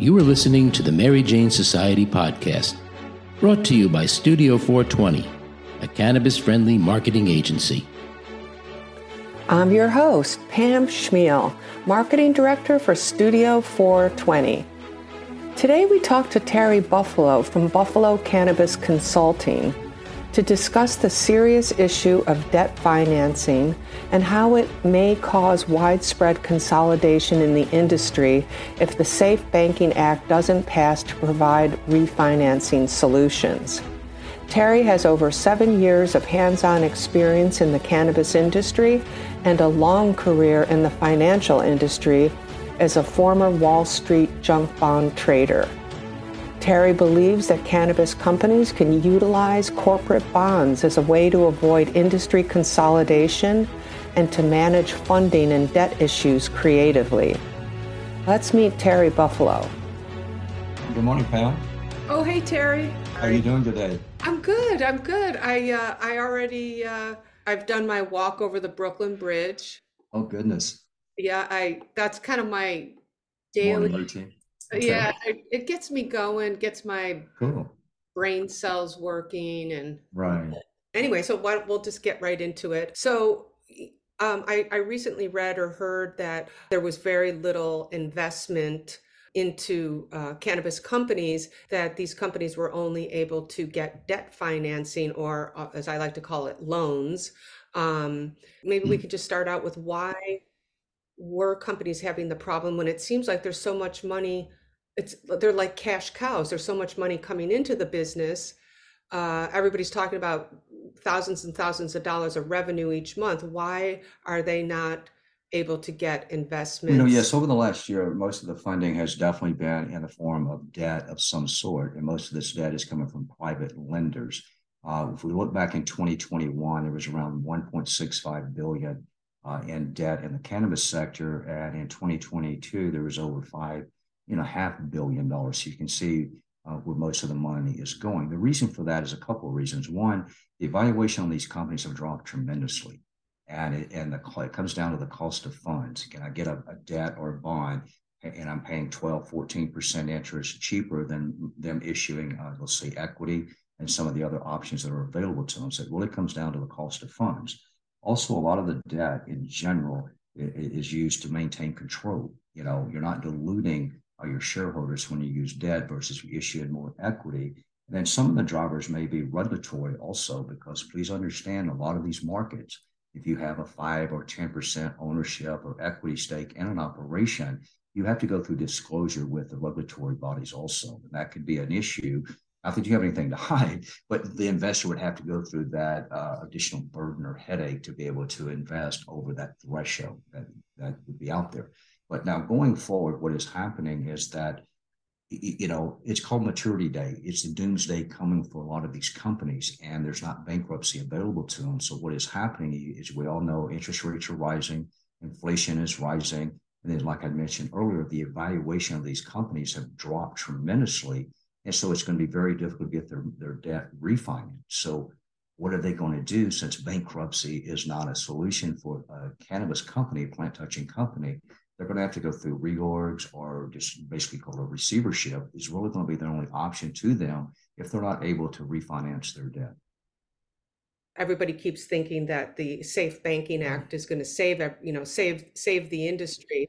You are listening to the Mary Jane Society podcast, brought to you by Studio 420, a cannabis friendly marketing agency. I'm your host, Pam Schmiel, Marketing Director for Studio 420. Today we talk to Terry Buffalo from Buffalo Cannabis Consulting to discuss the serious issue of debt financing and how it may cause widespread consolidation in the industry if the Safe Banking Act doesn't pass to provide refinancing solutions. Terry has over seven years of hands on experience in the cannabis industry and a long career in the financial industry as a former Wall Street junk bond trader. Terry believes that cannabis companies can utilize corporate bonds as a way to avoid industry consolidation and to manage funding and debt issues creatively. Let's meet Terry Buffalo. Good morning, Pam. Oh, hey, Terry. How are you doing today? I'm good. I'm good. I uh, I already uh, I've done my walk over the Brooklyn Bridge. Oh goodness. Yeah, I that's kind of my daily Morning routine. Yeah, it, it gets me going, gets my Cool. brain cells working, and Right. anyway, so why, we'll just get right into it. So, um, I, I recently read or heard that there was very little investment into uh, cannabis companies, that these companies were only able to get debt financing, or uh, as I like to call it, loans. Um, maybe we could just start out with why were companies having the problem when it seems like there's so much money it's they're like cash cows there's so much money coming into the business uh, everybody's talking about thousands and thousands of dollars of revenue each month why are they not able to get investments You know, yes, over the last year, most of the funding has definitely been in the form of debt of some sort, and most of this debt is coming from private lenders. Uh, if we look back in 2021, there was around 1.65 billion uh, in debt in the cannabis sector, and in 2022, there was over five, you know, half billion dollars. So you can see uh, where most of the money is going. The reason for that is a couple of reasons. One, the evaluation on these companies have dropped tremendously and it, and the it comes down to the cost of funds. Can I get a, a debt or a bond and I'm paying 12, 14% interest cheaper than them issuing, uh, let's say, equity and some of the other options that are available to them. So it really comes down to the cost of funds. Also, a lot of the debt in general is used to maintain control. You know, you're not diluting uh, your shareholders when you use debt versus issuing more equity. And then some of the drivers may be regulatory also, because please understand a lot of these markets, if you have a five or 10% ownership or equity stake in an operation, you have to go through disclosure with the regulatory bodies also. And that could be an issue. Not that you have anything to hide, but the investor would have to go through that uh, additional burden or headache to be able to invest over that threshold that, that would be out there. But now going forward, what is happening is that you know, it's called maturity day. It's the doomsday coming for a lot of these companies, and there's not bankruptcy available to them. So what is happening is we all know interest rates are rising, inflation is rising, and then, like I mentioned earlier, the evaluation of these companies have dropped tremendously, and so it's going to be very difficult to get their their debt refinanced. So what are they going to do since bankruptcy is not a solution for a cannabis company, plant touching company? they're going to have to go through reorgs or just basically called a receivership is really going to be the only option to them if they're not able to refinance their debt. everybody keeps thinking that the safe banking act is going to save you know save save the industry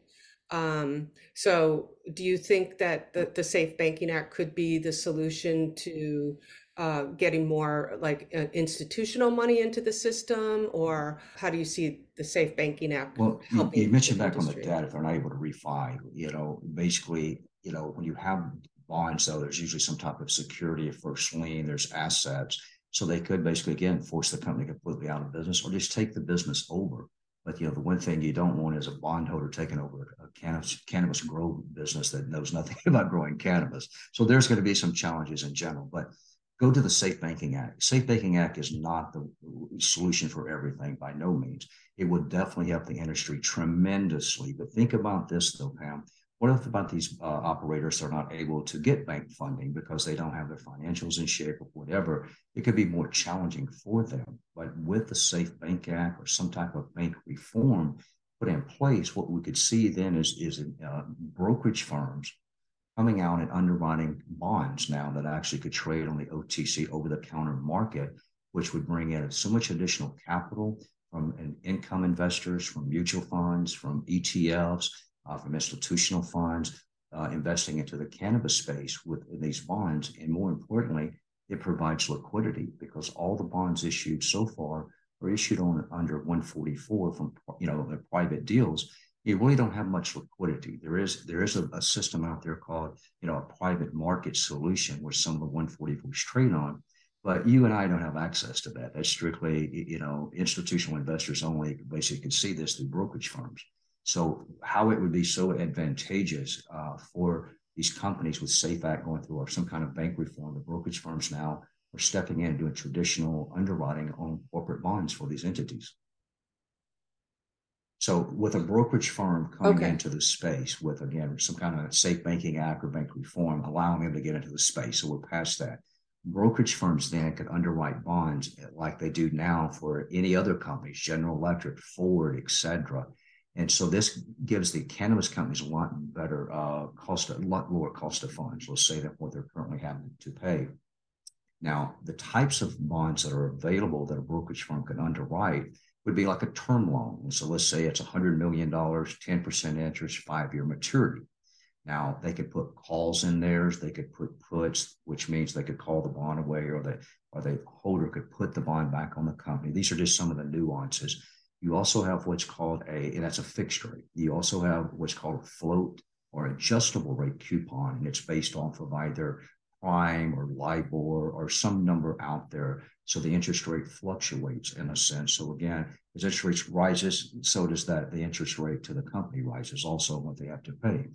um, so do you think that the, the safe banking act could be the solution to uh, getting more like uh, institutional money into the system or how do you see the safe banking act Well, you, helping you mentioned back on the industry? debt, if they're not able to refi, you know, basically, you know, when you have bonds, though, there's usually some type of security, a first lien, there's assets. So they could basically, again, force the company completely out of business or just take the business over. But, you know, the one thing you don't want is a bondholder taking over a cannabis, cannabis grow business that knows nothing about growing cannabis. So there's going to be some challenges in general, but go to the Safe Banking Act. Safe Banking Act is not the solution for everything by no means. It would definitely help the industry tremendously. But think about this though, Pam. What if about these uh, operators are not able to get bank funding because they don't have their financials in shape or whatever? It could be more challenging for them. But with the Safe Bank Act or some type of bank reform put in place, what we could see then is, is uh, brokerage firms coming out and underwriting bonds now that actually could trade on the OTC over the counter market, which would bring in so much additional capital from income investors, from mutual funds, from ETFs, uh, from institutional funds, uh, investing into the cannabis space with these bonds. And more importantly, it provides liquidity because all the bonds issued so far are issued on under 144 from you know private deals. You really don't have much liquidity. There is there is a, a system out there called you know a private market solution where some of the 144s trade on, but you and I don't have access to that. That's strictly you know institutional investors only basically can see this through brokerage firms. So how it would be so advantageous uh, for these companies with SAFE Act going through or some kind of bank reform, the brokerage firms now are stepping in and doing traditional underwriting on corporate bonds for these entities. So with a brokerage firm coming okay. into the space with again some kind of safe banking act or bank reform, allowing them to get into the space. So we're past that. Brokerage firms then could underwrite bonds like they do now for any other companies, General Electric, Ford, et cetera. And so this gives the cannabis companies a lot better uh, cost, a lot lower cost of funds. Let's say that what they're currently having to pay. Now, the types of bonds that are available that a brokerage firm can underwrite would be like a term loan. So let's say it's $100 million, 10% interest, five year maturity. Now, they could put calls in theirs, they could put puts, which means they could call the bond away, or the, or the holder could put the bond back on the company. These are just some of the nuances. You also have what's called a, and that's a fixed rate. You also have what's called a float or adjustable rate coupon, and it's based off of either prime or LIBOR or some number out there. So the interest rate fluctuates in a sense. So again, as interest rates rises, so does that the interest rate to the company rises also what they have to pay.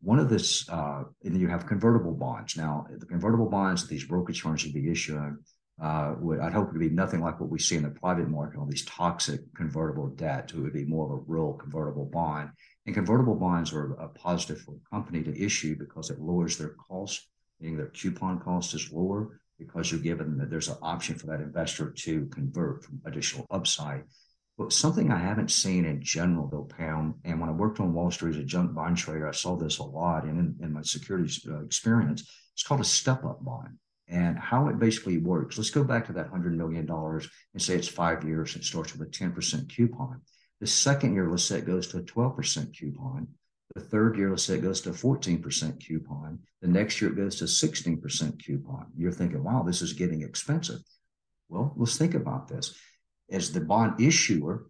One of this, uh, and you have convertible bonds. Now, the convertible bonds that these brokerage firms would be issuing uh, would, I'd hope it would be nothing like what we see in the private market, all these toxic convertible debt. It would be more of a real convertible bond. And convertible bonds are a positive for a company to issue because it lowers their cost, meaning their coupon cost is lower because you're given that there's an option for that investor to convert from additional upside. But something I haven't seen in general, though, Pam, and when I worked on Wall Street as a junk bond trader, I saw this a lot. And in, in my securities uh, experience, it's called a step up bond and how it basically works. Let's go back to that $100 million and say it's five years and it starts with a 10% coupon. The second year, let's say it goes to a 12% coupon. The third year, let's say it goes to a 14% coupon. The next year, it goes to 16% coupon. You're thinking, wow, this is getting expensive. Well, let's think about this. As the bond issuer,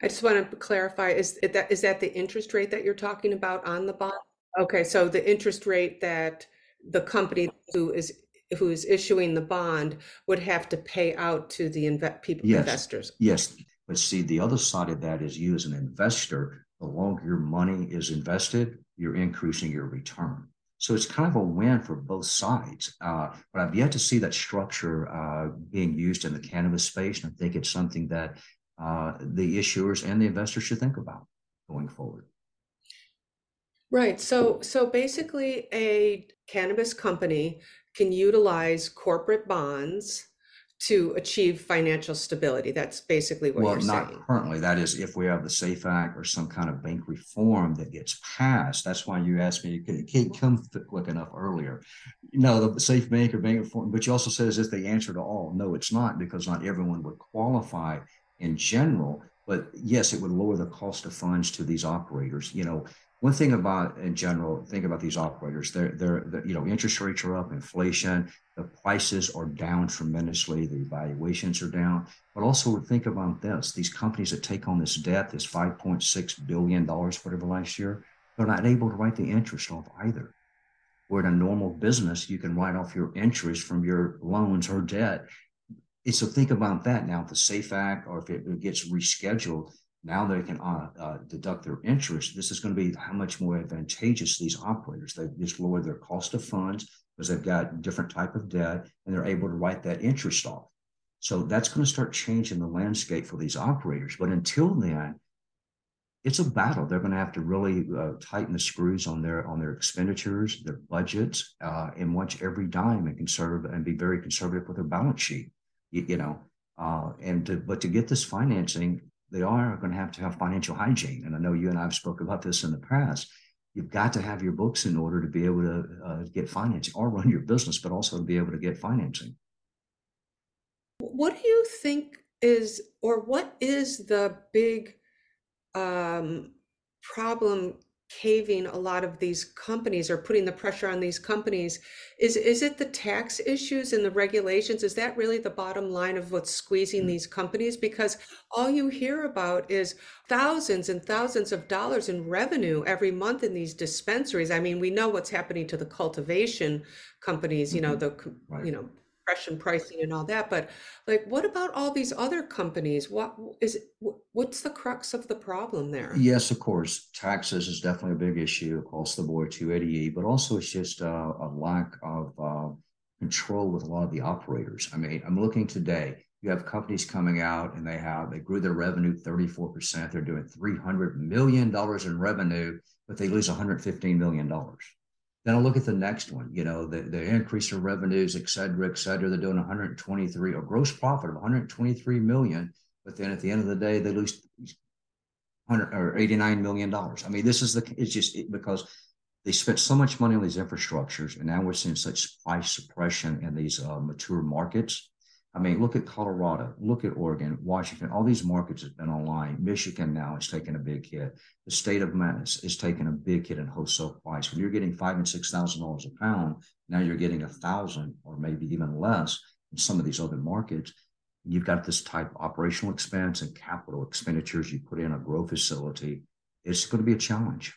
I just want to clarify: is that is that the interest rate that you're talking about on the bond? Okay, so the interest rate that the company who is who is issuing the bond would have to pay out to the inve- people yes. investors. Yes, but see, the other side of that is you as an investor. The longer your money is invested, you're increasing your return. So it's kind of a win for both sides. Uh, but I've yet to see that structure uh, being used in the cannabis space, and I think it's something that uh, the issuers and the investors should think about going forward. Right. So so basically a cannabis company can utilize corporate bonds to achieve financial stability. That's basically what well, you're saying. Well, not currently. That is if we have the SAFE Act or some kind of bank reform that gets passed. That's why you asked me, it can't come quick enough earlier. You know, the SAFE Bank or bank reform, but you also said, is this the answer to all? No, it's not because not everyone would qualify in general. But yes, it would lower the cost of funds to these operators. You know, one thing about in general, think about these operators. They're, they're, they're, you know, interest rates are up, inflation, the prices are down tremendously, the valuations are down. But also think about this: these companies that take on this debt, this 5.6 billion dollars, whatever last year, they're not able to write the interest off either. Where in a normal business, you can write off your interest from your loans or debt. And so think about that now. If the SAFE Act or if it gets rescheduled, now they can uh, uh, deduct their interest. This is going to be how much more advantageous these operators. They just lower their cost of funds because they've got different type of debt and they're able to write that interest off. So that's going to start changing the landscape for these operators. But until then, it's a battle. They're going to have to really uh, tighten the screws on their on their expenditures, their budgets, uh, and watch every dime and conserve and be very conservative with their balance sheet. You, you know, uh, and to, but to get this financing, they are going to have to have financial hygiene. And I know you and I have spoken about this in the past. you've got to have your books in order to be able to uh, get financing or run your business, but also to be able to get financing. What do you think is, or what is the big um, problem caving a lot of these companies or putting the pressure on these companies is is it the tax issues and the regulations is that really the bottom line of what's squeezing mm. these companies because all you hear about is thousands and thousands of dollars in revenue every month in these dispensaries i mean we know what's happening to the cultivation companies you know mm-hmm. the right. you know compression pricing and all that but like what about all these other companies? What is what's the crux of the problem there? Yes of course taxes is definitely a big issue across the board 280e but also it's just uh, a lack of uh, control with a lot of the operators. I mean i'm looking today you have companies coming out and they have they grew their revenue 34% they're doing 300 million dollars in revenue but they lose 115 million dollars then I look at the next one, you know, the, the increase in revenues, et cetera, et cetera. They're doing 123 or gross profit of 123 million, but then at the end of the day, they lose 100 or 89 million dollars. I mean, this is the it's just it, because they spent so much money on these infrastructures, and now we're seeing such price suppression in these uh, mature markets I mean, look at Colorado, look at Oregon, Washington, all these markets have been online. Michigan now is taking a big hit. The state of Mass is taking a big hit in wholesale price. When you're getting five and six thousand dollars a pound, now you're getting a thousand or maybe even less in some of these other markets. You've got this type of operational expense and capital expenditures you put in a grow facility. It's going to be a challenge,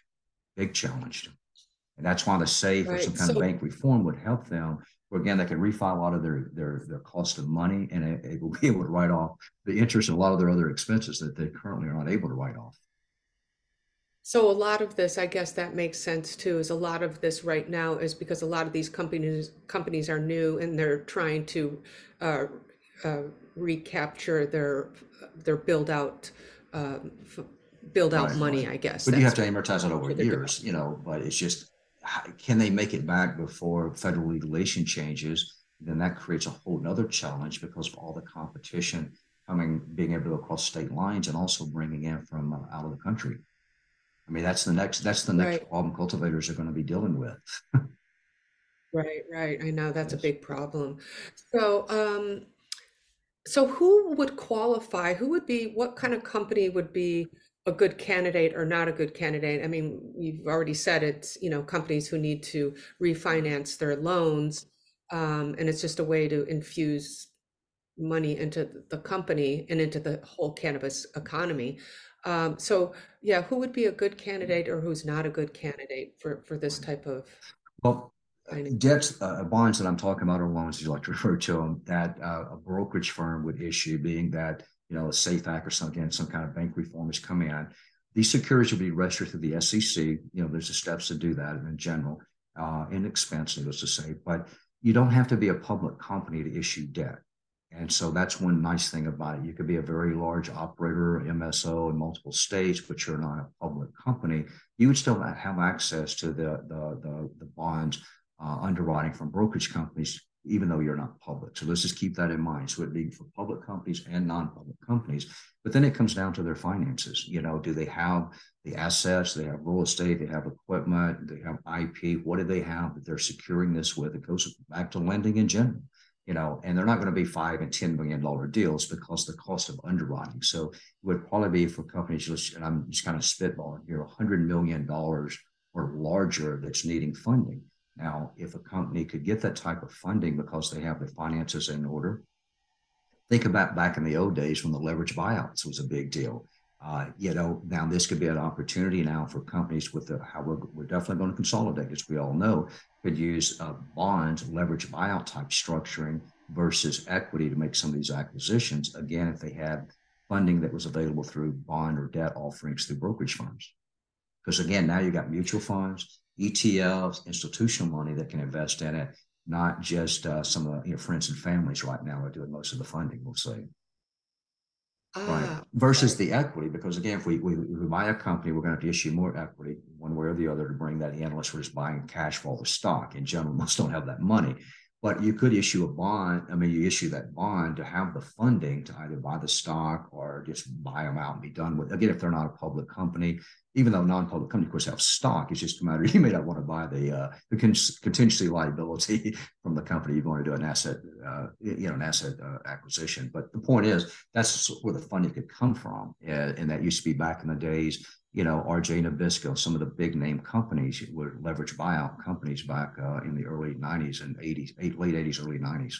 big challenge. And that's why the SAFE right. or some kind so, of bank reform would help them where again they can refi a lot of their their their cost of money and it, it, will be able to write off the interest and a lot of their other expenses that they currently are not able to write off. So a lot of this, I guess that makes sense too, is a lot of this right now is because a lot of these companies companies are new and they're trying to uh, uh, recapture their their build out um, build out right, money. I guess. But you have to amortize it over years, you know. But it's just can they make it back before federal regulation changes? Then that creates a whole nother challenge because of all the competition coming, being able to cross state lines and also bringing in from uh, out of the country. I mean, that's the next, that's the next right. problem cultivators are going to be dealing with. right, right. I know that's yes. a big problem. So, um, so who would qualify? Who would be, what kind of company would be a good candidate or not a good candidate. I mean, you've already said it's, you know, companies who need to refinance their loans. Um, and it's just a way to infuse money into the company and into the whole cannabis economy. Um, so yeah, who would be a good candidate or who's not a good candidate for, for this type of? Well, debts, uh, bonds that I'm talking about are loans, as you like to refer to them, that uh, a brokerage firm would issue, being that you know, a SAFE Act or some, again, some kind of bank reform is coming in. These securities will be registered through the SEC. You know, there's the steps to do that in general, uh, inexpensive, needless to say, but you don't have to be a public company to issue debt. And so that's one nice thing about it. You could be a very large operator, MSO in multiple states, but you're not a public company. You would still have access to the the the, the bonds uh, underwriting from brokerage companies even though you're not public. So let's just keep that in mind. So it'd be for public companies and non-public companies. But then it comes down to their finances. You know, do they have the assets? They have real estate, they have equipment, they have IP. What do they have that they're securing this with? It goes back to lending in general. You know, and they're not going to be five and ten million dollar deals because the cost of underwriting. So it would probably be for companies, and I'm just kind of spitballing here, A hundred million dollars or larger that's needing funding. Now, if a company could get that type of funding because they have their finances in order, think about back in the old days when the leverage buyouts was a big deal. Uh, you know, now this could be an opportunity now for companies with the, how we're, we're definitely going to consolidate, as we all know, could use uh, bonds, leverage buyout type structuring versus equity to make some of these acquisitions. Again, if they had funding that was available through bond or debt offerings through brokerage firms. Because again, now you got mutual funds, ETFs, institutional money that can invest in it, not just uh, some of the you know, friends and families right now are doing most of the funding, we'll say. Ah, right. Versus right. the equity, because again, if we, we, we buy a company, we're going to have to issue more equity one way or the other to bring that in, unless we're just buying cash for all the stock. In general, most don't have that money. But you could issue a bond. I mean, you issue that bond to have the funding to either buy the stock or just buy them out and be done with. Again, if they're not a public company, even though non-public companies, of course, have stock, it's just a matter you may not want to buy the uh, the contingency liability from the company. You want to do an asset, uh, you know, an asset uh, acquisition. But the point is, that's where the funding could come from, and that used to be back in the days you know, RJ Nabisco, some of the big name companies were leverage buyout companies back uh, in the early 90s and 80s, late 80s, early 90s.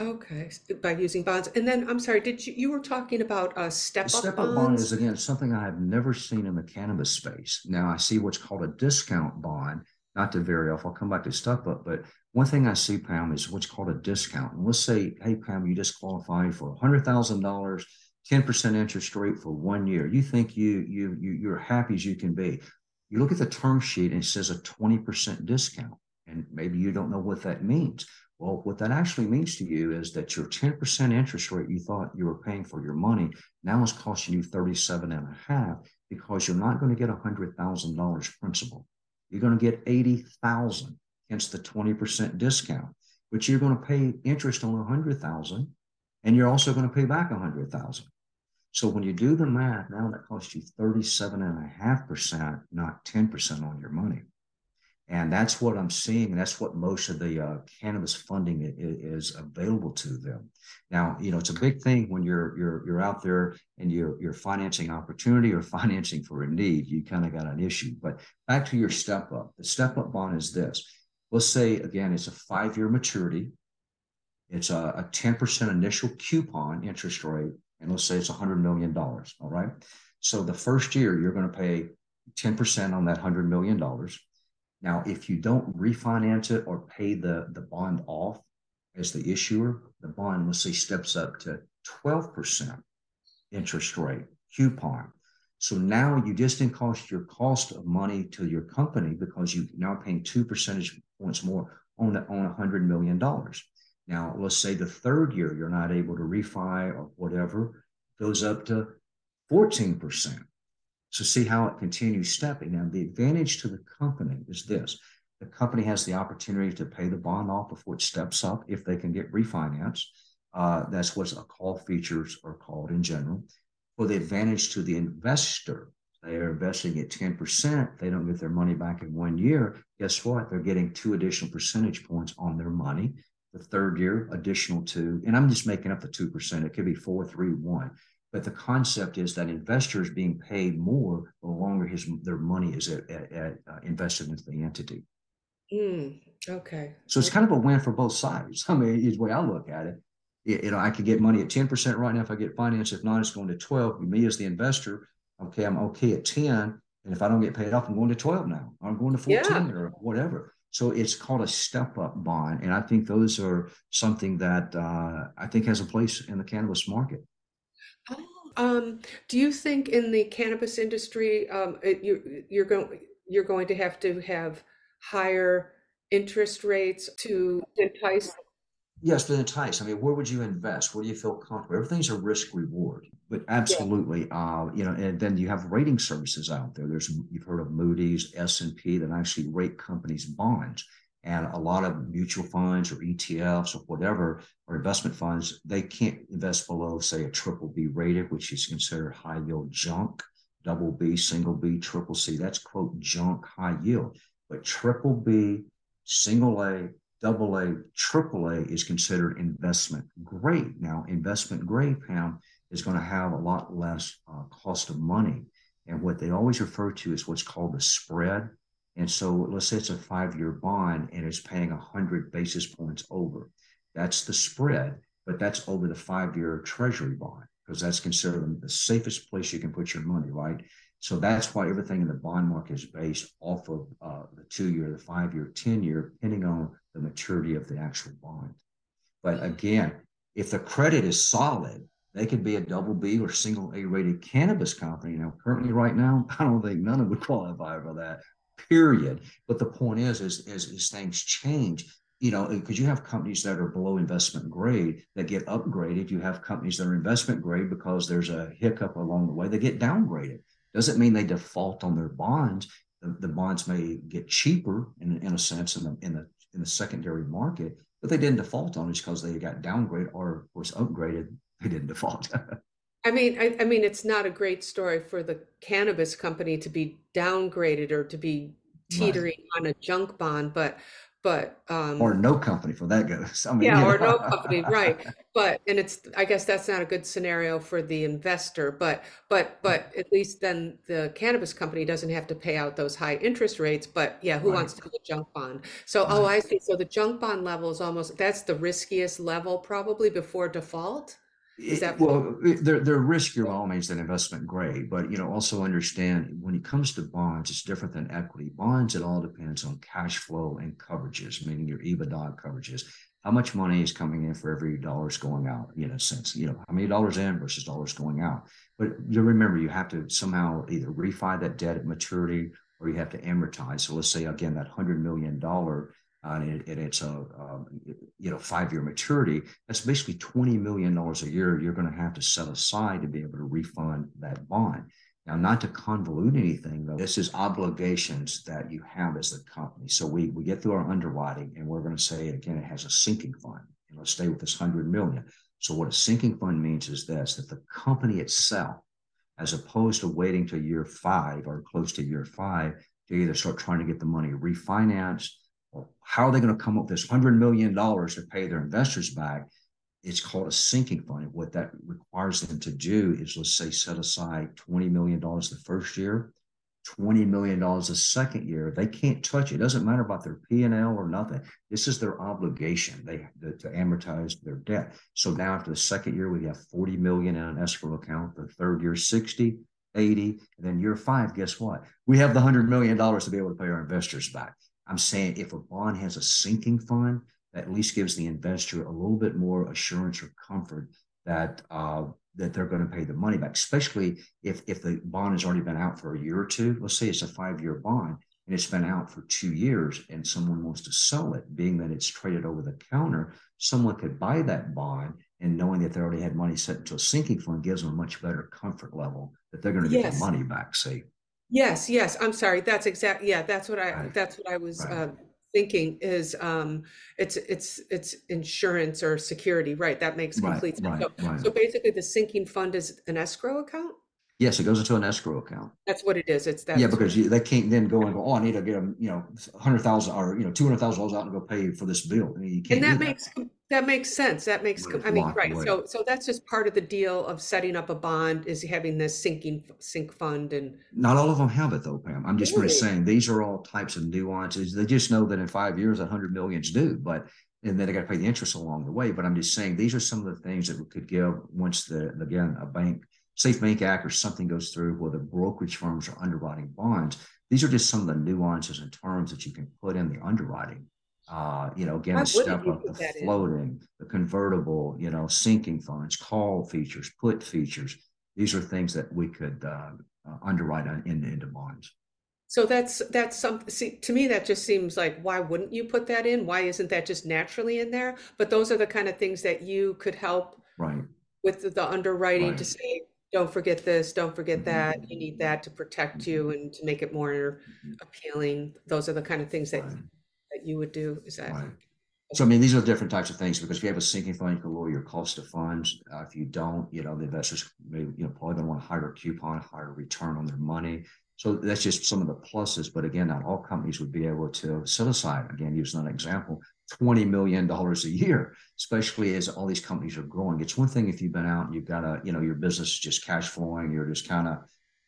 Okay, by using bonds. And then I'm sorry, did you you were talking about a step up step up bond is again something I have never seen in the cannabis space. Now I see what's called a discount bond, not to vary off. I'll come back to step up, but one thing I see, Pam, is what's called a discount. And let's say, hey, Pam, you just qualify for hundred thousand dollars 10% interest rate for one year. You think you, you, you, you're happy as you can be. You look at the term sheet and it says a 20% discount. And maybe you don't know what that means. Well, what that actually means to you is that your 10% interest rate you thought you were paying for your money now is costing you 37 and a half because you're not going to get $100,000 principal. You're going to get 80,000, hence the 20% discount, but you're going to pay interest on 100,000 and you're also going to pay back 100,000. So when you do the math, now that costs you 37.5%, not 10% on your money. And that's what I'm seeing. That's what most of the uh, cannabis funding is, is, available to them. Now, you know, it's a big thing when you're you're you're out there and you're you're financing opportunity or financing for a need. You kind of got an issue. But back to your step up. The step up bond is this. Let's say again, it's a five year maturity. It's a, a 10% initial coupon interest rate and let's say it's $100 million. All right. So the first year, you're going to pay 10% on that $100 million. Now, if you don't refinance it or pay the, the bond off as the issuer, the bond, let's say, steps up to 12% interest rate coupon. So now you just didn't your cost of money to your company because you now paying two percentage points more on, on $100 million. Now, let's say the third year you're not able to refi or whatever, goes up to 14%. So see how it continues stepping. Now, the advantage to the company is this. The company has the opportunity to pay the bond off before it steps up if they can get refinanced. Uh, that's what a call features are called in general. For the advantage to the investor, they are investing at 10%. They don't get their money back in one year. Guess what? They're getting two additional percentage points on their money the third year, additional two. And I'm just making up the 2%. It could be four, three, one. But the concept is that investors being paid more the longer his their money is at, at, at, uh, invested into the entity. Mm, okay. So it's kind of a win for both sides. I mean, is the way I look at it. it. You know, I could get money at 10% right now if I get finance. If not, it's going to 12. Me as the investor, okay, I'm okay at 10. And if I don't get paid off, I'm going to 12 now. I'm going to 14 yeah. or whatever. So it's called a step up bond. And I think those are something that uh, I think has a place in the cannabis market. Oh, um, do you think in the cannabis industry, um, it, you, you're going you're going to have to have higher interest rates to entice Yes, to entice. I mean, where would you invest? Where do you feel comfortable? Everything's a risk reward, but absolutely, yeah. uh, you know. And then you have rating services out there. There's you've heard of Moody's, S and P that actually rate companies' bonds, and a lot of mutual funds or ETFs or whatever or investment funds they can't invest below, say, a triple B rated, which is considered high yield junk. Double B, single B, triple C. That's quote junk high yield, but triple B, single A, double A, triple A is considered investment grade. Now, investment grade, Pam, is going to have a lot less uh, cost of money. And what they always refer to is what's called the spread. And so let's say it's a five year bond and it's paying 100 basis points over. That's the spread, but that's over the five year treasury bond because that's considered the safest place you can put your money, right? So that's why everything in the bond market is based off of uh, the two year, the five year, 10 year, depending on the maturity of the actual bond. But again, if the credit is solid, they could be a double B or single A rated cannabis company. Now, currently, right now, I don't think none of them would qualify for that. Period. But the point is, is, is, is things change. You know, because you have companies that are below investment grade that get upgraded. You have companies that are investment grade because there's a hiccup along the way. They get downgraded. Doesn't mean they default on their bonds. The, the bonds may get cheaper in, in a sense in the, in the in the secondary market, but they didn't default on it because they got downgraded or, of course, upgraded. They didn't default. I mean, I, I, mean, it's not a great story for the cannabis company to be downgraded or to be teetering right. on a junk bond, but but um or no company for that goes. I mean, yeah or no company right. But and it's i guess that's not a good scenario for the investor but but but at least then the cannabis company doesn't have to pay out those high interest rates but yeah who right. wants to do a junk bond? So right. oh i see. So the junk bond level is almost that's the riskiest level probably before default is that well, they're they're riskier by all means than investment grade, but you know also understand when it comes to bonds, it's different than equity. Bonds, it all depends on cash flow and coverages, meaning your EBITDA coverages. How much money is coming in for every dollar's going out? You know, sense you know how many dollars in versus dollars going out. But you remember, you have to somehow either refi that debt at maturity or you have to amortize. So let's say again that hundred million dollar and, it, it's a um, you know five year maturity. That's basically twenty million dollars a year you're going to have to set aside to be able to refund that bond. Now, not to convolute anything, though, this is obligations that you have as the company. So we we get through our underwriting, and we're going to say again, it has a sinking fund. And let's stay with this hundred million. So what a sinking fund means is this: that the company itself, as opposed to waiting to year five or close to year five to either start trying to get the money refinanced how are they going to come up with this $100 million to pay their investors back? It's called a sinking fund. What that requires them to do is, let's say, set aside $20 million the first year, $20 million the second year. They can't touch it. Doesn't matter about their P&L or nothing. This is their obligation they to, to amortize their debt. So now after the second year, we have 40 million in an escrow account. The third year, 60, 80, and then year five, guess what? We have the $100 million to be able to pay our investors back. I'm saying if a bond has a sinking fund, that at least gives the investor a little bit more assurance or comfort that uh, that they're going to pay the money back, especially if if the bond has already been out for a year or two. Let's say it's a five year bond and it's been out for two years, and someone wants to sell it, being that it's traded over the counter, someone could buy that bond. And knowing that they already had money set into a sinking fund gives them a much better comfort level that they're going to get yes. the money back. See, Yes, yes. I'm sorry. That's exact. Yeah, that's what I. Right. That's what I was right. uh, thinking. Is um, it's it's it's insurance or security, right? That makes complete right, sense. So, so basically, the sinking fund is an escrow account. Yes, it goes into an escrow account. That's what it is. It's that. Yeah, because you, they can't then go and go. Oh, I need to get them, you know, hundred thousand or you know, two hundred thousand dollars out and go pay for this bill. I mean, you can't. And that makes that. makes sense. That makes. I mean, right. Away. So so that's just part of the deal of setting up a bond is having this sinking sink fund and. Not all of them have it though, Pam. I'm just really? saying these are all types of nuances. They just know that in five years, a hundred millions due, but and then they got to pay the interest along the way. But I'm just saying these are some of the things that we could give once the again a bank Safe Bank Act or something goes through where the brokerage firms are underwriting bonds. These are just some of the nuances and terms that you can put in the underwriting. Uh, you know, again, the step up, the floating, in? the convertible, you know, sinking funds, call features, put features. These are things that we could uh, uh, underwrite in, into bonds. So that's that's something. See, to me, that just seems like why wouldn't you put that in? Why isn't that just naturally in there? But those are the kind of things that you could help right with the, the underwriting right. to say don't forget this, don't forget mm-hmm. that. You need that to protect you mm-hmm. and to make it more mm-hmm. appealing. Those are the kind of things that, right. You would do. Is that? Right. So, I mean, these are different types of things because if you have a sinking fund, you can lower your cost of funds. Uh, if you don't, you know, the investors may, you know, probably going to want a higher coupon, higher return on their money. So that's just some of the pluses. But again, not all companies would be able to set aside, again, using an example, $20 million a year, especially as all these companies are growing. It's one thing if you've been out and you've got a, you know, your business is just cash flowing, you're just kind of,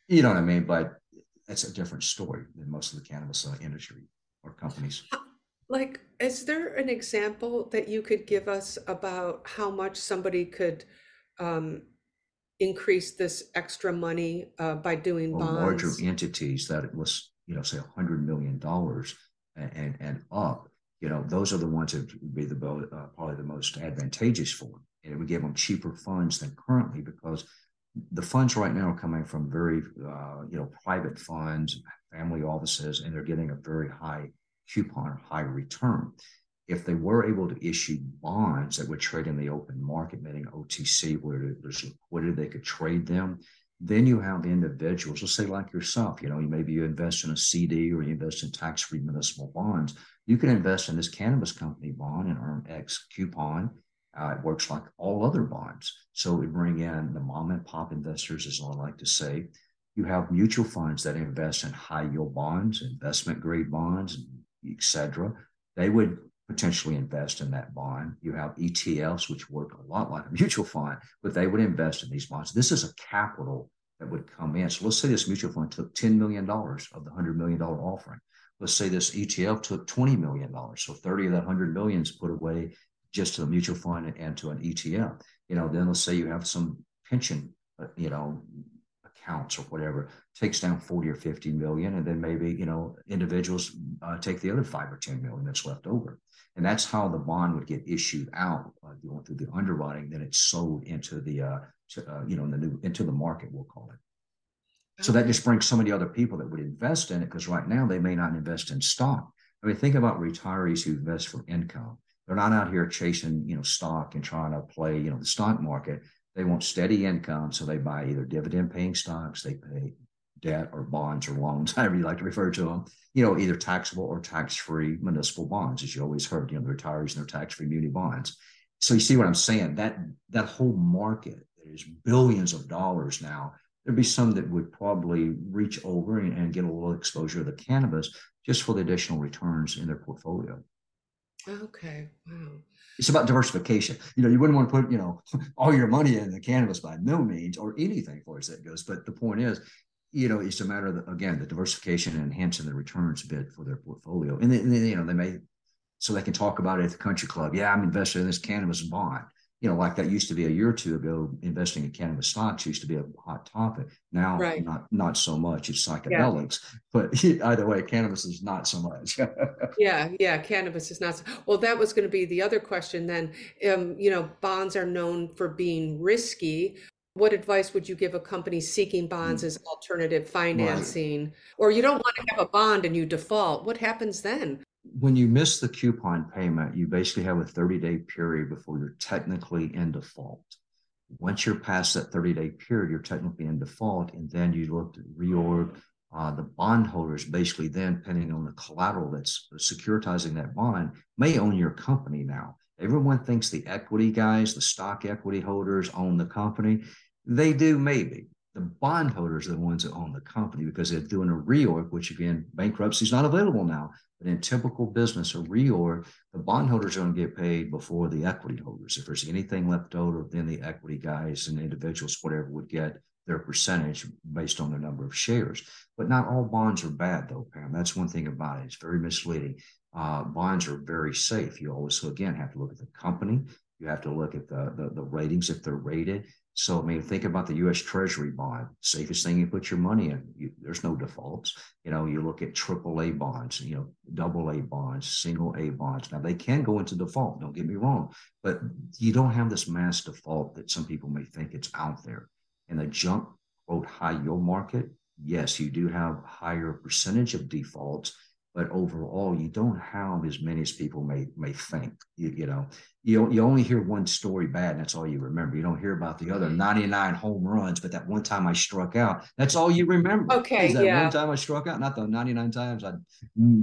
you know what I mean? But that's a different story than most of the cannabis uh, industry or companies. Like, is there an example that you could give us about how much somebody could um, increase this extra money uh, by doing bonds? Larger entities that it was, you know, say a $100 million and, and, and up you know, those are the ones that would be the uh, probably the most advantageous for them. And it would give them cheaper funds than currently because the funds right now are coming from very, uh, you know, private funds, family offices, and they're getting a very high coupon, or high return. If they were able to issue bonds that would trade in the open market, meaning OTC, where there's liquidity, they could trade them. Then you have individuals, let's say like yourself, you know, maybe you invest in a CD or you invest in tax-free municipal bonds. You can invest in this cannabis company bond and earn X coupon. Uh, it works like all other bonds. So we bring in the mom and pop investors, as I like to say. You have mutual funds that invest in high yield bonds, investment grade bonds, etc. They would potentially invest in that bond. You have ETFs, which work a lot like a mutual fund, but they would invest in these bonds. This is a capital that would come in. So let's say this mutual fund took $10 million of the $100 million offering. Let's say this ETF took $20 million. So 30 of that 100 million is put away just to the mutual fund and to an ETF. You know, then let's say you have some pension, uh, you know, accounts or whatever takes down 40 or 50 million and then maybe you know individuals uh, take the other 5 or 10 million that's left over. And that's how the bond would get issued out uh, going through the underwriting then it's sold into the uh, to, uh, you know in the new into the market we'll call it. So that just brings so many other people that would invest in it because right now they may not invest in stock. I mean think about retirees who invest for income. They're not out here chasing you know stock and trying to play you know the stock market they want steady income, so they buy either dividend paying stocks, they pay debt or bonds or loans, however you like to refer to them, you know, either taxable or tax free municipal bonds, as you always heard, you know, the retirees and their tax free muni bonds. So you see what I'm saying? That that whole market is billions of dollars now. There'd be some that would probably reach over and, and get a little exposure to the cannabis just for the additional returns in their portfolio. Okay. Wow it's about diversification. You know, you wouldn't want to put, you know, all your money in the cannabis by no means or anything for as that goes. But the point is, you know, it's a matter of, the, again, the diversification and enhancing the returns a bit for their portfolio. And then, you know, they may, so they can talk about it at the country club. Yeah, I'm invested in this cannabis bond you know, like that used to be a year or two ago, investing in cannabis stocks used to be a hot topic. Now, right. not not so much. It's psychedelics, yeah. but either way, cannabis is not so much. yeah, yeah, cannabis is not. So, well, that was going to be the other question. Then, um, you know, bonds are known for being risky. What advice would you give a company seeking bonds mm. as alternative financing? Right. Or you don't want to have a bond and you default. What happens then? When you miss the coupon payment, you basically have a 30 day period before you're technically in default. Once you're past that 30 day period, you're technically in default, and then you look to reorg. Uh, the bondholders basically then, depending on the collateral that's securitizing that bond, may own your company now. Everyone thinks the equity guys, the stock equity holders own the company. They do, maybe. The bondholders are the ones that own the company because they're doing a reorg, which again, bankruptcy is not available now. But in typical business, a reorg, the bondholders are going to get paid before the equity holders. If there's anything left over, then the equity guys and individuals, whatever, would get their percentage based on the number of shares. But not all bonds are bad, though, Pam. That's one thing about it. It's very misleading. Uh, bonds are very safe. You always, again, have to look at the company. You have to look at the, the, the ratings if they're rated. So, I mean, think about the U.S. Treasury bond, safest thing you put your money in. You, there's no defaults. You know, you look at AAA bonds, you know, double A bonds, single A bonds. Now, they can go into default. Don't get me wrong, but you don't have this mass default that some people may think it's out there. In the junk quote high yield market, yes, you do have higher percentage of defaults, but overall you don't have as many as people may may think you, you know? You, you only hear one story bad and that's all you remember. You don't hear about the other mm-hmm. 99 home runs but that one time i struck out that's all you remember. Okay is that yeah. one time i struck out? Not the 99 times i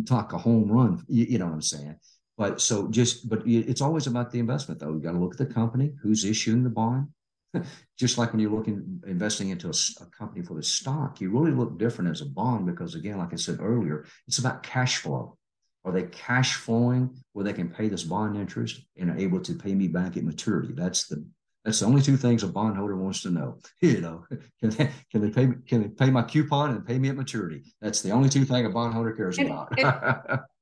talk a home run you, you know what i'm saying? But so just but it's always about the investment though. You got to look at the company who's issuing the bond just like when you're looking investing into a, a, company for the stock, you really look different as a bond because again, like I said earlier, it's about cash flow. Are they cash flowing where they can pay this bond interest and are able to pay me back at maturity? That's the that's the only two things a bondholder wants to know. You know, can they, can they pay can they pay my coupon and pay me at maturity? That's the only two thing a bondholder cares and, about. And,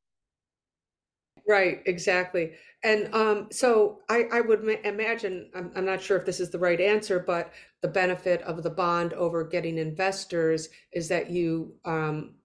right, exactly. And um, so I, I would ma- imagine, I'm, I'm not sure if this is the right answer, but the benefit of the bond over getting investors is that you um,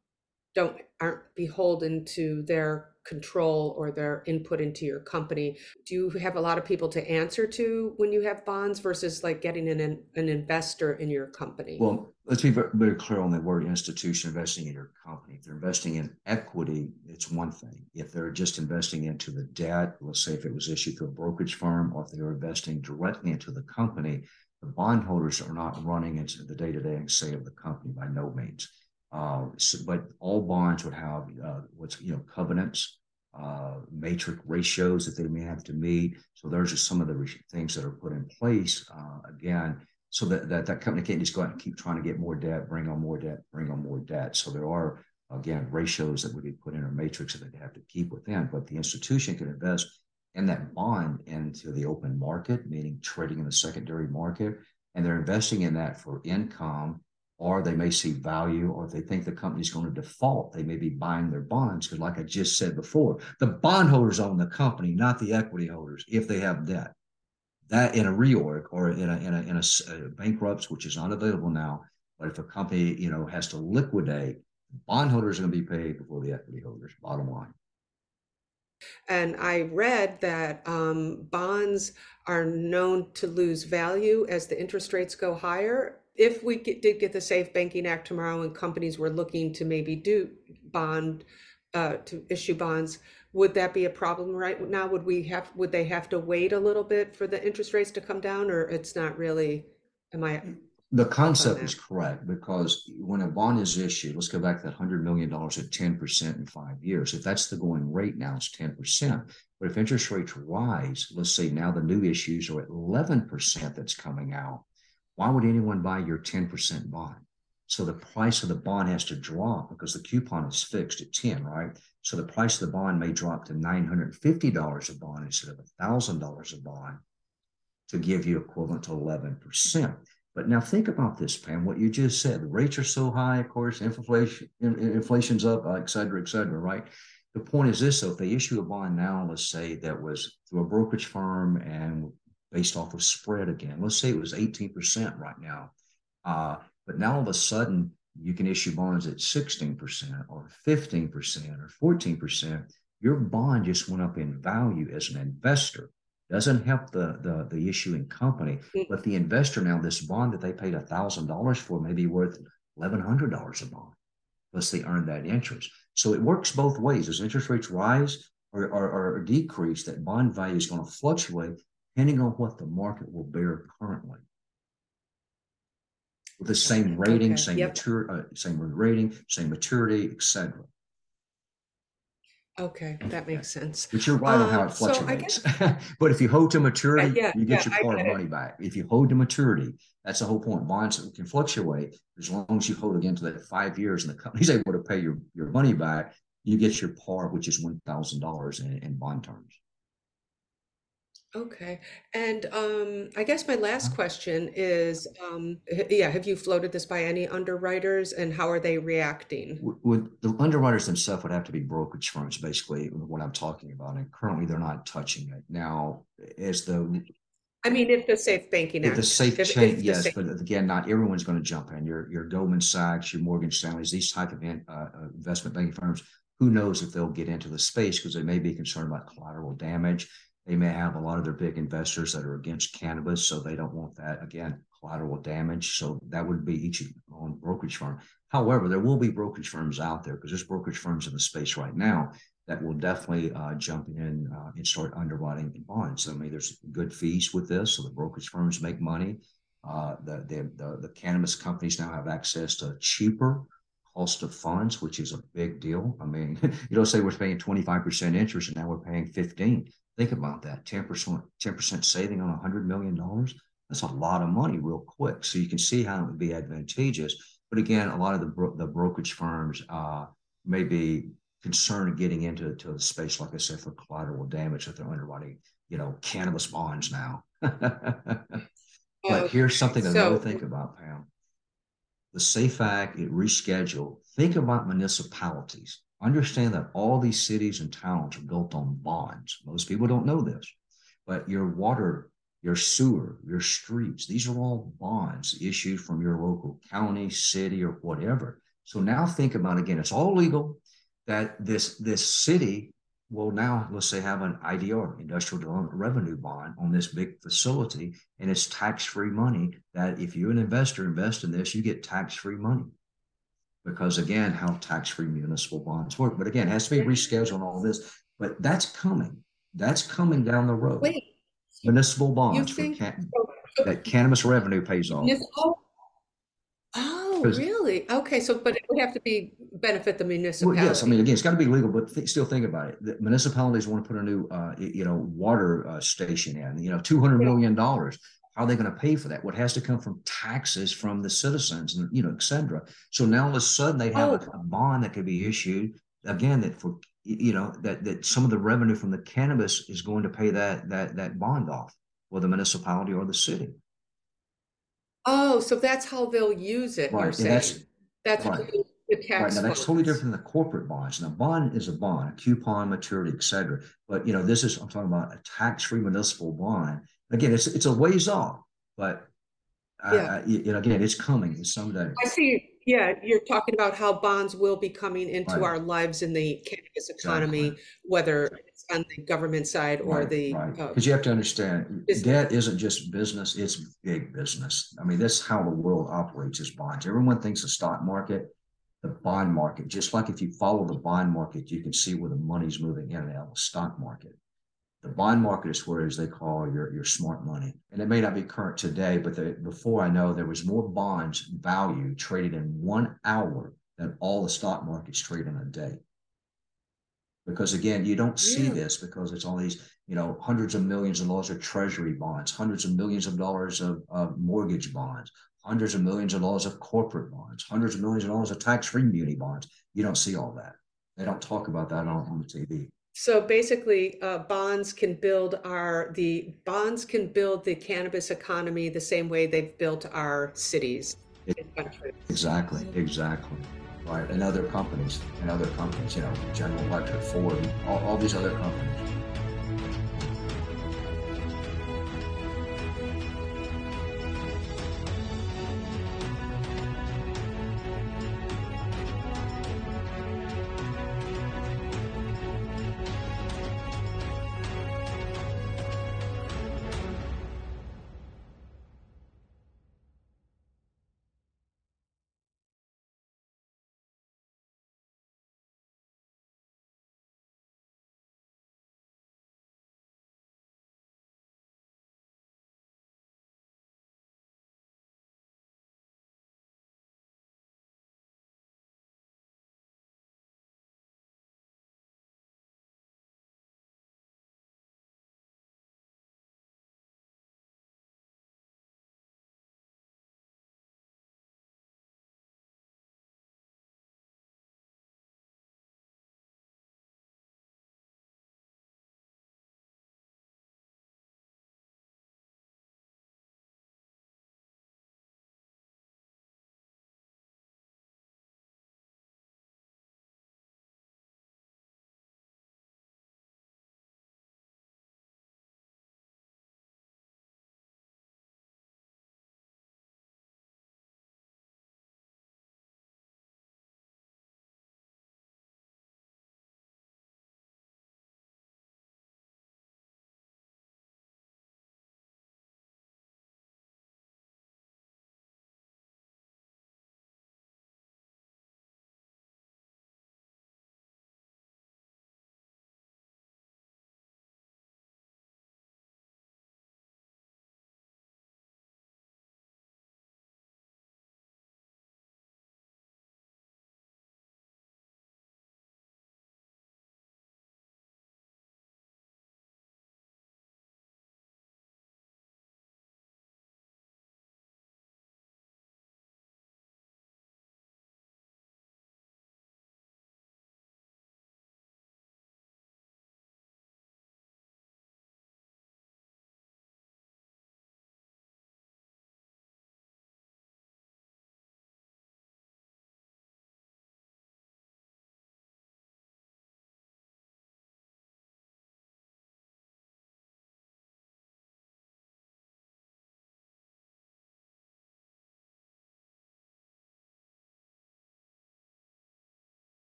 don't aren't beholden to their control or their input into your company. Do you have a lot of people to answer to when you have bonds versus like getting an an investor in your company? Well, let's be very, clear on the word institution investing in your company. If they're investing in equity, it's one thing. If they're just investing into the debt, let's say if it was issued through a brokerage firm, or if they're investing directly into the company, The bondholders are not running into the day-to-day and say of the company by no means. Uh, so, but all bonds would have uh, what's you know covenants, uh, matrix ratios that they may have to meet. So those are some of the things that are put in place. Uh, again, so that, that that company can't just go out and keep trying to get more debt, bring on more debt, bring on more debt. So there are again ratios that would be put in a matrix that they have to keep within. But the institution can invest in that bond into the open market, meaning trading in the secondary market, and they're investing in that for income, or they may see value, or if they think the company's going to default, they may be buying their bonds. Because, like I just said before, the bondholders own the company, not the equity holders, if they have debt. That in a reorg or in a in a in a, a bankruptcy, which is not available now. But if a company you know has to liquidate, bondholders are going to be paid before the equity holders. Bottom line. And I read that um, bonds are known to lose value as the interest rates go higher. If we get, did get the Safe Banking Act tomorrow and companies were looking to maybe do bond, uh, to issue bonds, would that be a problem right now? Would we have, would they have to wait a little bit for the interest rates to come down or it's not really, am I? The concept is correct because when a bond is issued, let's go back to that $100 million at 10% in five years. If that's the going rate now, it's 10%. But if interest rates rise, let's say now the new issues are at 11% that's coming out, why would anyone buy your 10% bond? So the price of the bond has to drop because the coupon is fixed at 10, right? So the price of the bond may drop to $950 a bond instead of $1,000 a bond to give you equivalent to 11%. But now think about this, Pam, what you just said. The rates are so high, of course, inflation, inflation's up, uh, et cetera, et cetera, right? The point is this, though, if they issue a bond now, let's say that was through a brokerage firm and based off of spread again, let's say it was 18% right now. Uh, but now all of a sudden, you can issue bonds at 16% or 15% or 14%. Your bond just went up in value as an investor doesn't help the, the, the issuing company, mm. but the investor now, this bond that they paid $1,000 for may be worth $1,100 a bond, plus they earn that interest. So it works both ways. As interest rates rise or, or, or decrease, that bond value is going to fluctuate depending on what the market will bear currently. With the same rating, okay. same yep. mature, uh, same rating, same maturity, etc. Okay, that makes sense. But you're right on how it um, fluctuates. So but if you hold to maturity, yeah, you get yeah, your par money back. If you hold to maturity, that's the whole point. Bonds can fluctuate as long as you hold again to that five years and the company's able to pay your, your money back, you get your par, which is $1,000 in, in bond terms. Okay. And um, I guess my last question is, um, yeah, have you floated this by any underwriters and how are they reacting? Would the underwriters themselves would have to be brokerage firms, basically, what I'm talking about. And currently they're not touching it. Now, as the I mean, if the Safe Banking Act. If the safe if, chain, if yes, safe- but again, not everyone's going to jump in. Your your Goldman Sachs, your Morgan Stanleys, these type of in, uh, uh, investment banking firms. Who knows if they'll get into the space because they may be concerned about collateral damage they may have a lot of their big investors that are against cannabis, so they don't want that again collateral damage. So that would be each own brokerage firm. However, there will be brokerage firms out there because there's brokerage firms in the space right now that will definitely uh, jump in uh, and start underwriting bonds. I mean, there's good fees with this, so the brokerage firms make money. Uh, the, the, the the cannabis companies now have access to cheaper cost of funds, which is a big deal. I mean, you don't say we're paying 25% interest and now we're paying 15. Think about that 10%, 10% saving on $100 million. That's a lot of money real quick. So you can see how it would be advantageous. But again, a lot of the, bro- the brokerage firms uh, may be concerned getting into to the space, like I said, for collateral damage that they're underwriting, you know, cannabis bonds now. but here's something to so, think about, Pam. The SAFE Act, it rescheduled. Think about municipalities. Understand that all these cities and towns are built on bonds. Most people don't know this, but your water, your sewer, your streets, these are all bonds issued from your local county, city, or whatever. So now think about again, it's all legal that this this city will now, let's say, have an IDR, industrial development revenue bond on this big facility, and it's tax-free money that if you're an investor, invest in this, you get tax-free money because again, how tax-free municipal bonds work. But again, it has to be rescheduled and all this. But that's coming. That's coming down the road. Wait, municipal bonds. Think, that cannabis revenue pays off. Oh, really? Okay, so, but it would have to be benefit the municipality. Well, yes, I mean, again, it's got to be legal, but th- still think about it. The municipalities want to put a new, uh, you know, water uh, station in. You know, two hundred million dollars. How are they going to pay for that? What has to come from taxes from the citizens, and you know, et cetera. So now all of a sudden they have a, Oh. a bond that could be issued again that for you know that that some of the revenue from the cannabis is going to pay that that that bond off, or the municipality or the city. Oh, so that's how they'll use it, you're Right, and that's saying? That's how right. the Right, tax now that's totally funds. different than the corporate bonds. Now, bond is a bond, a coupon, maturity, et cetera. But you know, this is I'm talking about a tax-free municipal bond. Again, it's it's a ways off, but I, Yeah. Uh, I, you know, again, it's coming it's someday. I see, yeah, you're talking about how bonds will be coming into Right. our lives in the cannabis economy, whether it's on the government side or Right, the, right. uh, Because you have to understand, business. debt isn't just business; it's big business. I mean, that's how the world operates as bonds. Everyone thinks the stock market, the bond market. Just like if you follow the bond market, you can see where the money's moving in and out of the stock market. The bond market is where, as they call your your smart money, and it may not be current today, but the, before I know, there was more bonds value traded in one hour than all the stock markets trade in a day. Because again, you don't see Really? this because it's all these, you know, hundreds of millions of dollars of treasury bonds, hundreds of millions of dollars of, of mortgage bonds, hundreds of millions of dollars of corporate bonds, hundreds of millions of dollars of tax-free muni bonds. You don't see all that. They don't talk about that on, on the TV. So basically, uh, bonds can build our, the bonds can build the cannabis economy the same way they've built our cities. Exactly, exactly. Right. And other companies, and other companies, you know, General Electric, Ford, all, all these other companies.